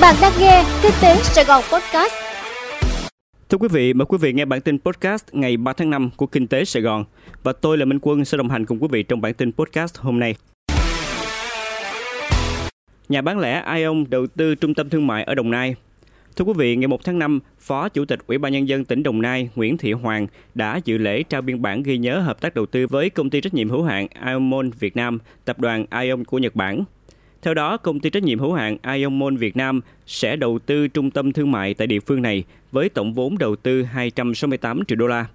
Bạn đang nghe Kinh tế Sài Gòn Podcast. Thưa quý vị, mời quý vị nghe bản tin podcast ngày 3 tháng 5 của Kinh tế Sài Gòn. Và tôi là Minh Quân sẽ đồng hành cùng quý vị trong bản tin podcast hôm nay. Nhà bán lẻ Ion đầu tư trung tâm thương mại ở Đồng Nai. Thưa quý vị, ngày 1 tháng 5, Phó Chủ tịch Ủy ban Nhân dân tỉnh Đồng Nai Nguyễn Thị Hoàng đã dự lễ trao biên bản ghi nhớ hợp tác đầu tư với công ty trách nhiệm hữu hạn Ion Việt Nam, tập đoàn Ion của Nhật Bản. Theo đó, công ty trách nhiệm hữu hạn Ion Mall Việt Nam sẽ đầu tư trung tâm thương mại tại địa phương này với tổng vốn đầu tư 268 triệu đô la.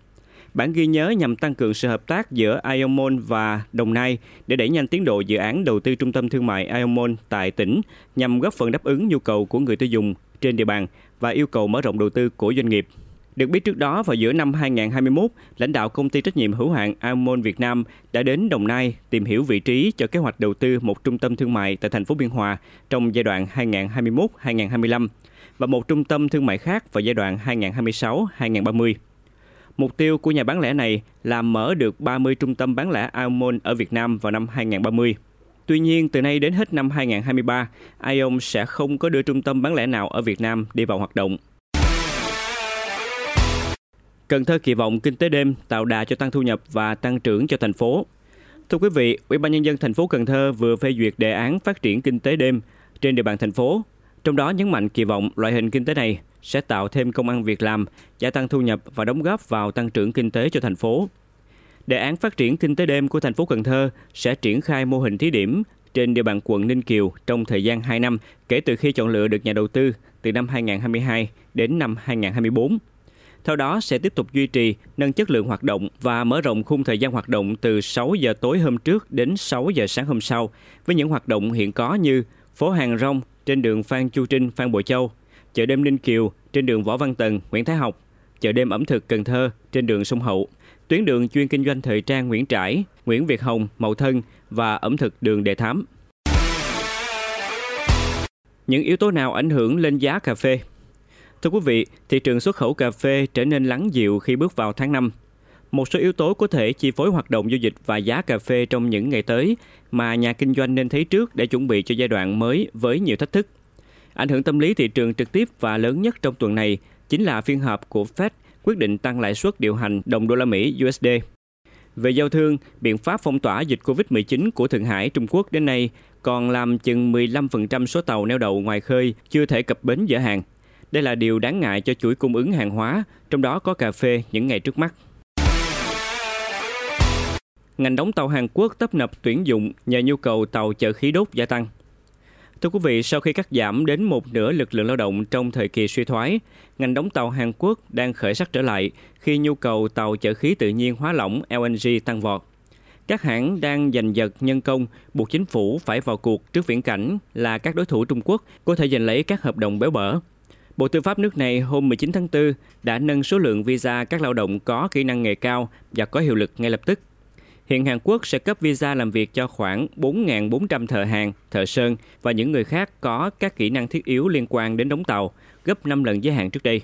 Bản ghi nhớ nhằm tăng cường sự hợp tác giữa Ion Mall và Đồng Nai để đẩy nhanh tiến độ dự án đầu tư trung tâm thương mại Ion Mall tại tỉnh nhằm góp phần đáp ứng nhu cầu của người tiêu dùng trên địa bàn và yêu cầu mở rộng đầu tư của doanh nghiệp. Được biết trước đó vào giữa năm 2021, lãnh đạo công ty trách nhiệm hữu hạn Amon Việt Nam đã đến Đồng Nai tìm hiểu vị trí cho kế hoạch đầu tư một trung tâm thương mại tại thành phố Biên Hòa trong giai đoạn 2021-2025 và một trung tâm thương mại khác vào giai đoạn 2026-2030. Mục tiêu của nhà bán lẻ này là mở được 30 trung tâm bán lẻ Amon ở Việt Nam vào năm 2030. Tuy nhiên, từ nay đến hết năm 2023, Ion sẽ không có đưa trung tâm bán lẻ nào ở Việt Nam đi vào hoạt động. Cần Thơ kỳ vọng kinh tế đêm tạo đà cho tăng thu nhập và tăng trưởng cho thành phố. Thưa quý vị, Ủy ban nhân dân thành phố Cần Thơ vừa phê duyệt đề án phát triển kinh tế đêm trên địa bàn thành phố. Trong đó nhấn mạnh kỳ vọng loại hình kinh tế này sẽ tạo thêm công ăn việc làm, gia tăng thu nhập và đóng góp vào tăng trưởng kinh tế cho thành phố. Đề án phát triển kinh tế đêm của thành phố Cần Thơ sẽ triển khai mô hình thí điểm trên địa bàn quận Ninh Kiều trong thời gian 2 năm kể từ khi chọn lựa được nhà đầu tư từ năm 2022 đến năm 2024. Theo đó sẽ tiếp tục duy trì, nâng chất lượng hoạt động và mở rộng khung thời gian hoạt động từ 6 giờ tối hôm trước đến 6 giờ sáng hôm sau với những hoạt động hiện có như phố hàng rong trên đường Phan Chu Trinh, Phan Bội Châu, chợ đêm Ninh Kiều trên đường Võ Văn Tần, Nguyễn Thái Học, chợ đêm ẩm thực Cần Thơ trên đường Sông Hậu, tuyến đường chuyên kinh doanh thời trang Nguyễn Trãi, Nguyễn Việt Hồng, Mậu Thân và ẩm thực đường Đề Thám. Những yếu tố nào ảnh hưởng lên giá cà phê? Thưa quý vị, thị trường xuất khẩu cà phê trở nên lắng dịu khi bước vào tháng 5. Một số yếu tố có thể chi phối hoạt động giao dịch và giá cà phê trong những ngày tới mà nhà kinh doanh nên thấy trước để chuẩn bị cho giai đoạn mới với nhiều thách thức. Ảnh hưởng tâm lý thị trường trực tiếp và lớn nhất trong tuần này chính là phiên họp của Fed quyết định tăng lãi suất điều hành đồng đô la Mỹ USD. Về giao thương, biện pháp phong tỏa dịch COVID-19 của Thượng Hải, Trung Quốc đến nay còn làm chừng 15% số tàu neo đậu ngoài khơi chưa thể cập bến dỡ hàng – đây là điều đáng ngại cho chuỗi cung ứng hàng hóa, trong đó có cà phê những ngày trước mắt. Ngành đóng tàu Hàn Quốc tấp nập tuyển dụng nhờ nhu cầu tàu chở khí đốt gia tăng. Thưa quý vị, sau khi cắt giảm đến một nửa lực lượng lao động trong thời kỳ suy thoái, ngành đóng tàu Hàn Quốc đang khởi sắc trở lại khi nhu cầu tàu chở khí tự nhiên hóa lỏng LNG tăng vọt. Các hãng đang giành giật nhân công, buộc chính phủ phải vào cuộc trước viễn cảnh là các đối thủ Trung Quốc có thể giành lấy các hợp đồng béo bở. Bộ Tư pháp nước này hôm 19 tháng 4 đã nâng số lượng visa các lao động có kỹ năng nghề cao và có hiệu lực ngay lập tức. Hiện Hàn Quốc sẽ cấp visa làm việc cho khoảng 4.400 thợ hàng, thợ sơn và những người khác có các kỹ năng thiết yếu liên quan đến đóng tàu, gấp 5 lần giới hạn trước đây.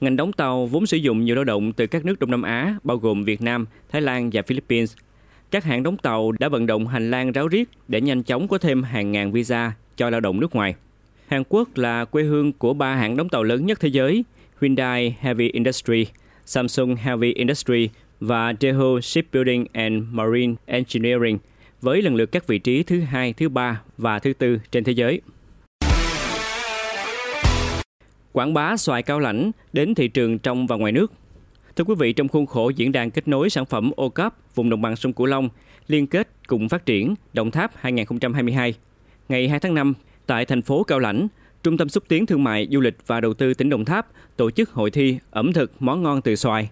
Ngành đóng tàu vốn sử dụng nhiều lao động từ các nước Đông Nam Á, bao gồm Việt Nam, Thái Lan và Philippines. Các hãng đóng tàu đã vận động hành lang ráo riết để nhanh chóng có thêm hàng ngàn visa cho lao động nước ngoài. Hàn Quốc là quê hương của ba hãng đóng tàu lớn nhất thế giới, Hyundai Heavy Industry, Samsung Heavy Industry và Daewoo Shipbuilding and Marine Engineering, với lần lượt các vị trí thứ hai, thứ ba và thứ tư trên thế giới. Quảng bá xoài cao lãnh đến thị trường trong và ngoài nước. Thưa quý vị, trong khuôn khổ diễn đàn kết nối sản phẩm ô cấp vùng đồng bằng sông Cửu Long liên kết cùng phát triển Đồng Tháp 2022, ngày 2 tháng 5, Tại thành phố Cao Lãnh, Trung tâm xúc tiến thương mại, du lịch và đầu tư tỉnh Đồng Tháp tổ chức hội thi ẩm thực món ngon từ xoài.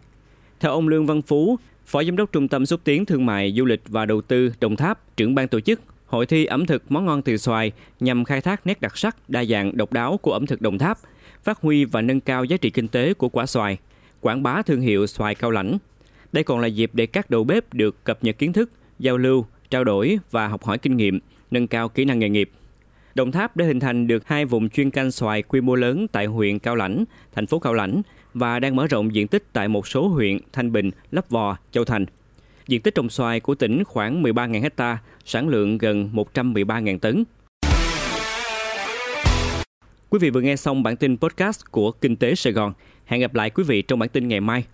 Theo ông Lương Văn Phú, Phó Giám đốc Trung tâm xúc tiến thương mại, du lịch và đầu tư Đồng Tháp, trưởng ban tổ chức, hội thi ẩm thực món ngon từ xoài nhằm khai thác nét đặc sắc, đa dạng, độc đáo của ẩm thực Đồng Tháp, phát huy và nâng cao giá trị kinh tế của quả xoài, quảng bá thương hiệu xoài cao lãnh. Đây còn là dịp để các đầu bếp được cập nhật kiến thức, giao lưu, trao đổi và học hỏi kinh nghiệm, nâng cao kỹ năng nghề nghiệp. Đồng Tháp đã hình thành được hai vùng chuyên canh xoài quy mô lớn tại huyện Cao Lãnh, thành phố Cao Lãnh và đang mở rộng diện tích tại một số huyện Thanh Bình, Lấp Vò, Châu Thành. Diện tích trồng xoài của tỉnh khoảng 13.000 ha, sản lượng gần 113.000 tấn. Quý vị vừa nghe xong bản tin podcast của Kinh tế Sài Gòn. Hẹn gặp lại quý vị trong bản tin ngày mai.